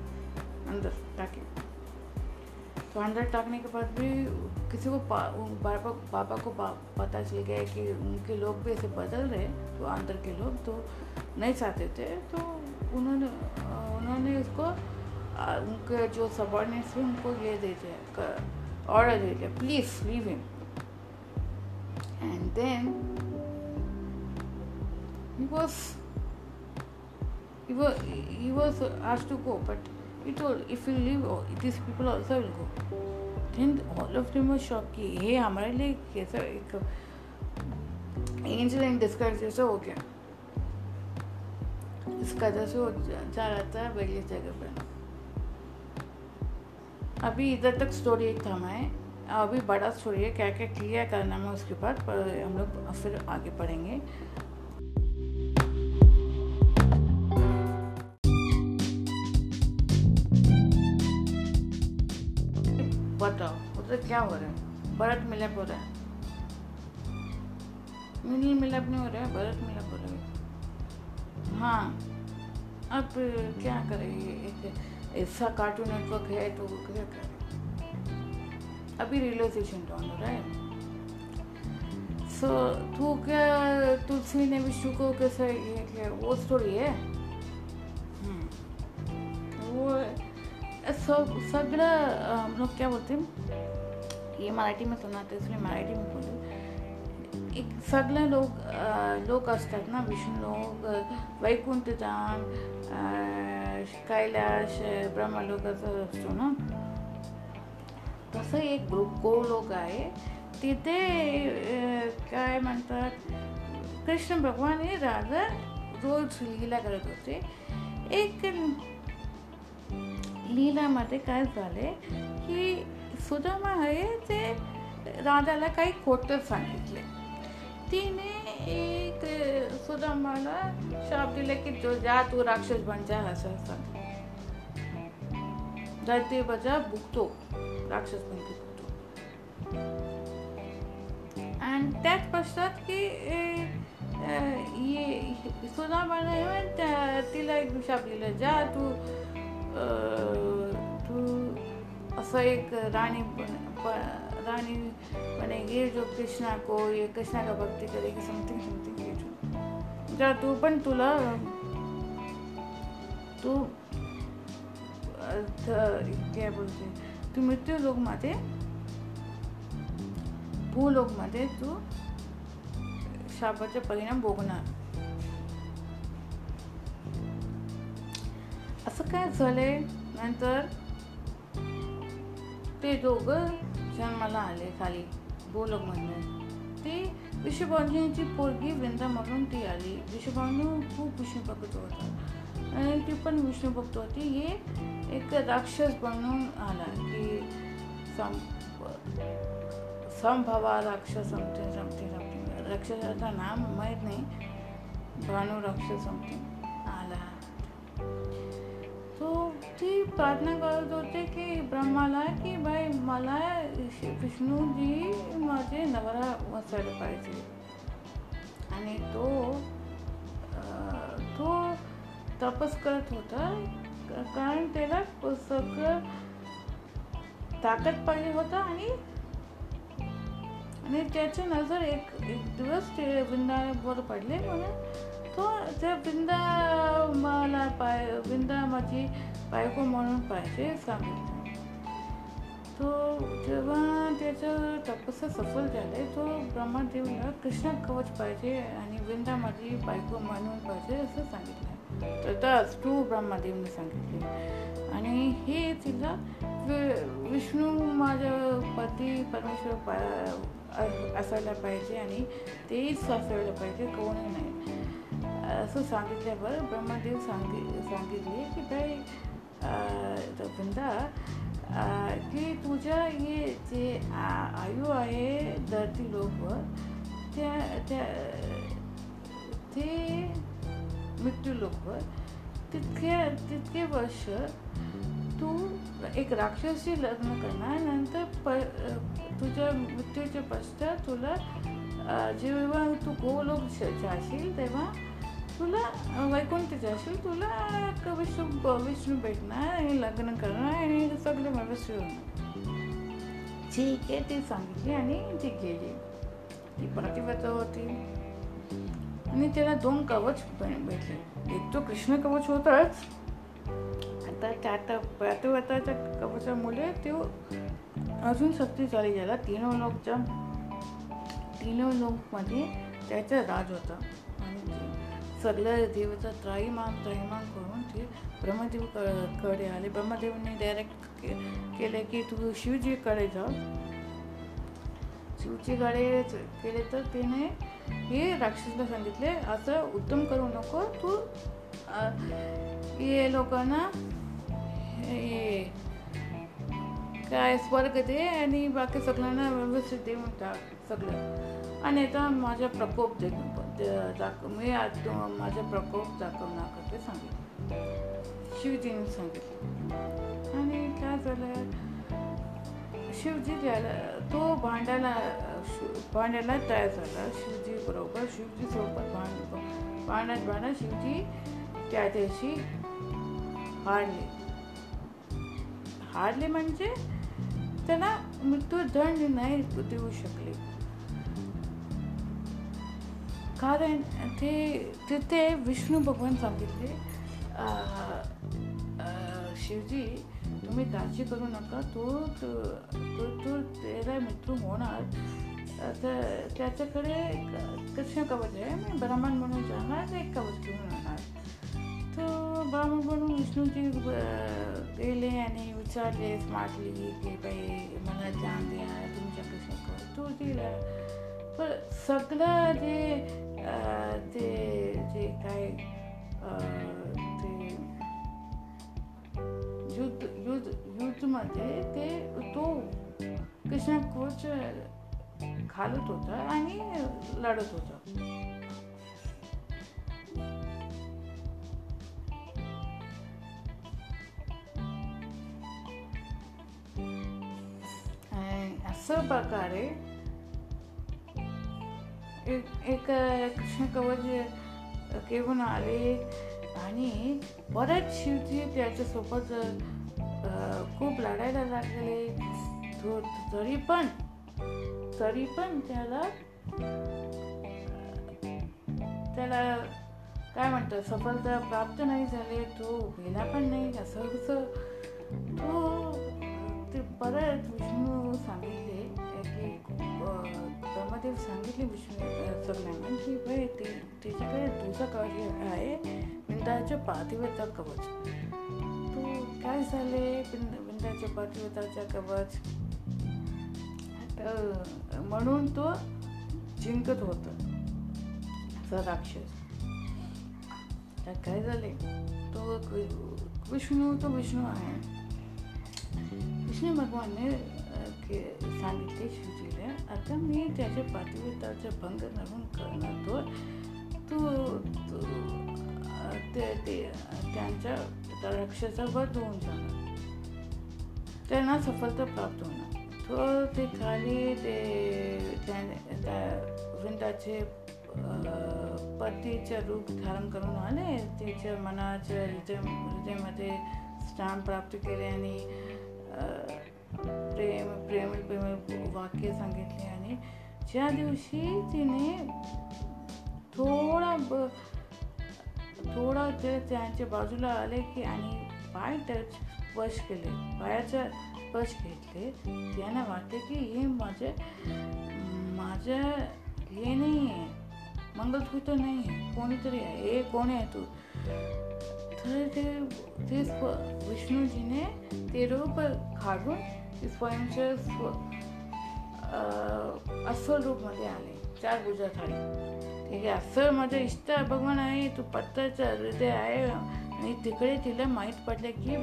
अंदर, ताकि तो अंदर टाकने के बाद भी किसी को पापा पापा को पा, पता चल गया कि उनके लोग भी ऐसे बदल रहे तो अंदर के लोग तो नहीं चाहते थे तो उन्होंने उन्होंने उसको उनके जो सबॉर्डिनेट्स थे उनको ये दे दिया ऑर्डर दे दिया please leave him and then he was he was he was asked he told if you leave oh, these people also will go. Then all of them were shocked कि ये हमारे लिए कैसा एक एंजल इन डिस्गाइज जैसा हो गया. इस कदर से वो जा रहा था वेगली जगह पर। अभी इधर तक स्टोरी एक थमा है। अभी बड़ा स्टोरी है क्या क्या क्लियर करना है उसके बाद पर हम लोग फिर आगे पढ़ेंगे। बताओ, उधर क्या हो रहा है? भरत मिलाप हो रहा है। मिल मिलाप नहीं हो रहा है भरत मिलाप हो रहा है। हाँ अब क्या करें ऐसा कार्टून नेटवर्क है तो क्या करें? अभी रियलाइजेशन डाउन हो रहा है। सो तू क्या, तुलसी ने विष्णु को कैसा ये क्या? वो स्टोरी है? हम्म। वो सब सगळं लोक क्या बोलते हे ये मराठी में सुनाते इसलिए मराठी बोलू एक सगळे लोक लोक असतात ना विष्णू लोक वैकुंठधाम कैलाश ब्रह्मलोक असं असतो ना तसं एक ग्रुप गो लोक आहे तिथे काय म्हणतात कृष्ण भगवान हे राजा रोज लीला करत होते एक लीलामध्ये काय झाले की सुदामा आहे ते राधाला काही खोटं सांगितले. तिने एक सुदामाला शाप दिले की जो जा तू राक्षस बन जा असं सांग दैत्य बजा भुगतो. राक्षस बनते भुगतो. आणि त्याच पश्चात की ये सुदामाने तिला एक शाप दिला जा तू तू असं एक रानी रानी बनेगी जो कृष्णा को, ये कृष्णा का भक्ति करेगी समथिंग समथिंग ये जो। तू पण तुला तू काय बोलते तू मृत्यू लोकमध्ये भूलोकमध्ये तू शापाचे परिणाम भोगणार। असं काय झालंय नंतर ते दोघं जन्माला आले खाली बोलकमधून ती विश्वभाऊजींची पोरगी वृंदा म्हणून ती आली विश्वभाऊनी खूप विष्णू भक्त होता आणि ती पण विष्णू भक्त होती हे एक राक्षस बनून आला की संभवा राक्षस समथिंग समथिंग समथिंग राक्षसाचं नाम माहीत नाही भानू राक्षस समथिंग ती प्रार्थना करत होते की ब्रह्माला की बाई मला विष्णूजी माझे नवरा वसायला पाहिजे. आणि तो तो तपस करत होता. कारण त्याला सगळं ताकद पाहिजे होता आणि आणि त्याच्या नजर एक एक दिवस ते वृंदावर पडले. म्हणून तो त्या वृंदा मला पाय वृंदा माझी बायको म्हणून पाहिजे सांगितलं तो जेव्हा त्याचं तपस्या सफल झाले तो ब्रह्मदेवला कृष्ण कवच पाहिजे आणि वृंदा माझी बायको म्हणून पाहिजे असं सांगितलं तर तस तू ब्रह्मदेवने सांगितले. आणि हे तिला विष्णू माझ्या पती परमेश्वर असायला पाहिजे आणि तेच असायला पाहिजे कोणी नाही. असं सांगितल्यावर ब्रह्मदेव सांगि सांगितले की बाई वृंदा की तुझ्या हे जे आयु आहे धरती लोकवर त्या त्या ते मृत्यू लोकवर तितके तितके वर्ष तू एक राक्षसी लग्न करणार नंतर प तुझ्या मृत्यूच्या पश्चात तुला जेव्हा तू गोलोक जाशील तेव्हा तुला वैकुंठ असेल तुला विष्णू विष्णू भेटणार आणि लग्न करणार आणि सगळे मला होणार ठीक आहे ती सांगितली आणि ती गेली. ती प्रतिव्रता होती. आणि त्याला दोन कवच भेटले. एक तो कृष्ण कवच होताच. आता त्या प्रतिव्रताच्या कवचामुळे तो अजून शक्ती झाली. ज्याला तीन लोकच्या तीन लोकमध्ये त्याचा राज होता. सगळं सगळ्या देवाचा त्राईमान त्राईमान करून ते ब्रह्मदेवकडे आले. ब्रह्मदेवने डायरेक्ट केले की तू शिवजीकडे जा. शिवजीकडे केले तर तिने हे राक्षसला सांगितले असं उत्तम करू नको. तू हे लोकांना हे काय स्वर्ग दे आणि बाकी सगळ्यांना व्यवस्थित देऊन टाक सगळं. आणि आता माझा प्रकोप दे दाखव मी आज माझा प्रकोप दाखवणार ते सांगितलं. शिवजीने सांगितलं. आणि काय झालं? शिवजी ज्याला तो भांडायला भांडायला तयार झाला. शिवजी बरोबर शिवजी सोबत भांड भांडत भांडत शिवजी त्या दिवशी हारले. हारले म्हणजे त्याला मृत्यूदंड नाही देऊ शकले. कारण ते तिथे विष्णू भगवान सांगितले शिवजी, तुम्ही काळजी करू नका तो तो तो त्याला मृत्यू होणार. तर त्याच्याकडे कृष्ण कवच आहे, मी ब्राह्मण म्हणून जाणार, एक कवच घेऊन येणार. तर ब्राह्मण म्हणून विष्णूजी गेले आणि विचारले स्मार्टली की बाई, मला ज्ञान द्या तुमच्या कृष्ण कवच तो दिला. पण सगळं जे ते जे काय ते युद्ध युद्ध युद्धमध्ये ते तो कृष्ण कोच घालत होता आणि लढत होता असं प्रकारे एक कृष्ण कवच घेऊन आले. आणि परत शिवजी त्याच्यासोबत खूप लढायला लागले. तरी पण तरी पण त्याला त्याला काय म्हणतात सफलता प्राप्त नाही झाले. तो गेला पण नाही असं कसं तो ते परत विष्णू सांगितले ब्रह्मदेव सांगितले विष्णू सगळ्यांना की भाई ते त्याच्याकडे तुझं कवच आहे विंदाच्या पातिव्रता कवच. तो काय झाले विंदाच्या पातिव्रताच्या कवच? म्हणून तो जिंकत होता. राक्षस. तर काय झाले? तो विष्णू तो विष्णू आहे. विष्णू भगवानने सांगितले आता मी त्याच्या पाठीवर भंग नरून करणार. तो तू ते त्यांच्या राक्षसा वध होऊन जाणार. त्यांना सफलता प्राप्त होणार. तो ते खाली ते त्या वृंदाचे पतीचे रूप धारण करून आले. तिच्या मनाच्या हृदय हृदयामध्ये स्थान प्राप्त केले आणि प्रेम प्रेम प्रेम वाक्य सांगितले आणि ज्या दिवशी तिने थोडा ब थोडा ते त्यांच्या बाजूला आले की आणि पाय टच स्पर्श केले. पायाचा स्पर्श घेतले त्यांना वाटते की हे माझे माझं हे नाही आहे मंगलसूत्र नाही आहे कोणीतरी आहे. हे कोण आहे तू? तर ते ते विष्णूजीने ते रूप काढून ते स्वयंच्या स्व अस्सल रूपमध्ये आले. चार गुजर थाळी ठीक आहे अस्सल माझं इष्ट भगवान आहे तू पत्ताचं हृदय आहे. आणि तिकडे तिला माहीत पडलं की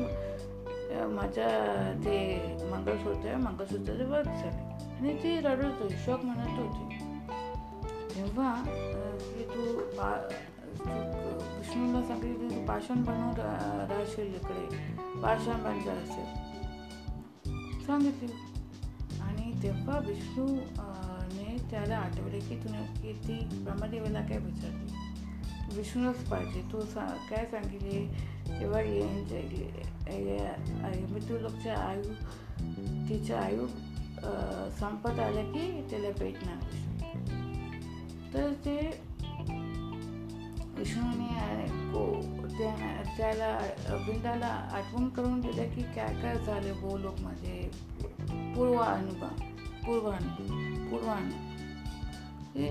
माझ्या ते मंगळसूत्र आहे. मंगळसूत्राचे वर्ग झाले. आणि ती रडत होती. शोक म्हणत होती. तेव्हा की तू पा विष्णूला सांगितलं तू पाषाण बनवून राहशील इकडे. पाषाण बनचं असेल. सांगितले आणि तेव्हा विष्णू ने त्याला आठवले की तुने की ती ब्रह्मदेवाला काय विचारली? विष्णूच पाहिजे. तू सा, काय सांगितले? तेव्हा मृत्यू लोकच्या आयु, तिच्या आयु संपत आलं की त्याला पेटणार तर ते विष्णूने त्या त्याला बिंदाला आठवण करून दिलं की काय काय झालं गोलोकमध्ये पूर्वानुभव पूर्वानु पूर्वान. हे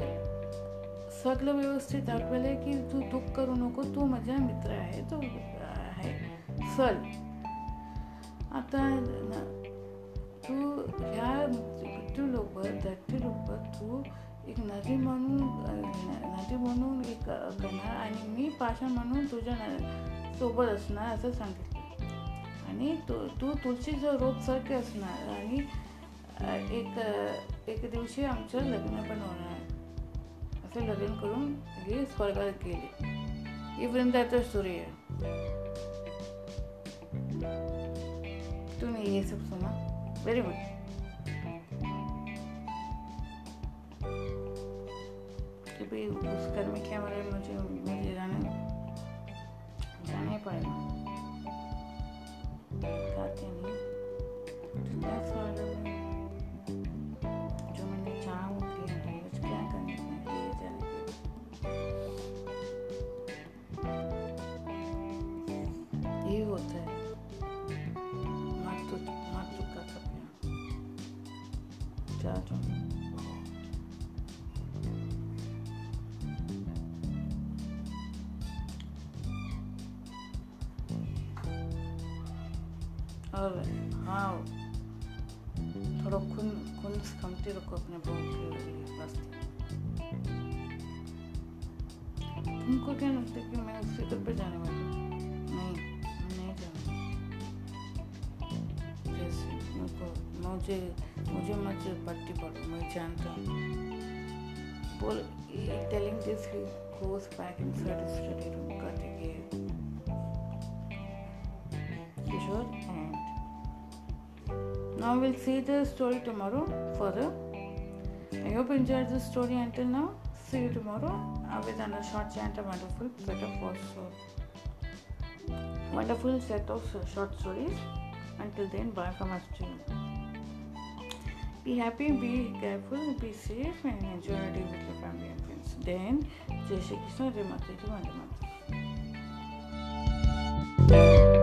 सगळं व्यवस्थित दाखवलं आहे की तू दुःख करू नको तू माझा मित्र आहे तो आहे. चल. आता तू ह्या मृत्यू लोक धरती लोक तू एक नदी म्हणून नदी म्हणून एक करणार आणि मी पाषा म्हणून तुझ्या सोबत असणार असं सांगितलं. आणि तू तू तुळशी जो रोप सारखे असणार आणि एक एक दिवशी आमचं लग्न पण होणार. असं लग्न करून हे स्वर्गात गेले. इव्हन दॅट सूर्य आहे. तुम्ही ये सब सुना. व्हेरी गुड कि उस घर में बोले मुझे मुझे जाने। जाना ही पड़ेगा। कमती रखो अपने बहू के वास्ते तुमको क्या लगता है कि मैं उससे घर पे जाने वाली नहीं नहीं जाऊँगी मुझे मुझे मत पट्टी पड़ो मैं जानता हूँ बोल telling this he goes back inside his study room cutting hair Kishore and now we'll see the story tomorrow further. I hope you enjoyed the story until now. See you tomorrow with another short chant, a wonderful set of uh, wonderful set of short stories. Until then, bye from us to. Be happy, be careful, be safe, and enjoy your day with your family and friends. Then, Jai Shri Krishna, Jai Mata Ji, Vande Mata.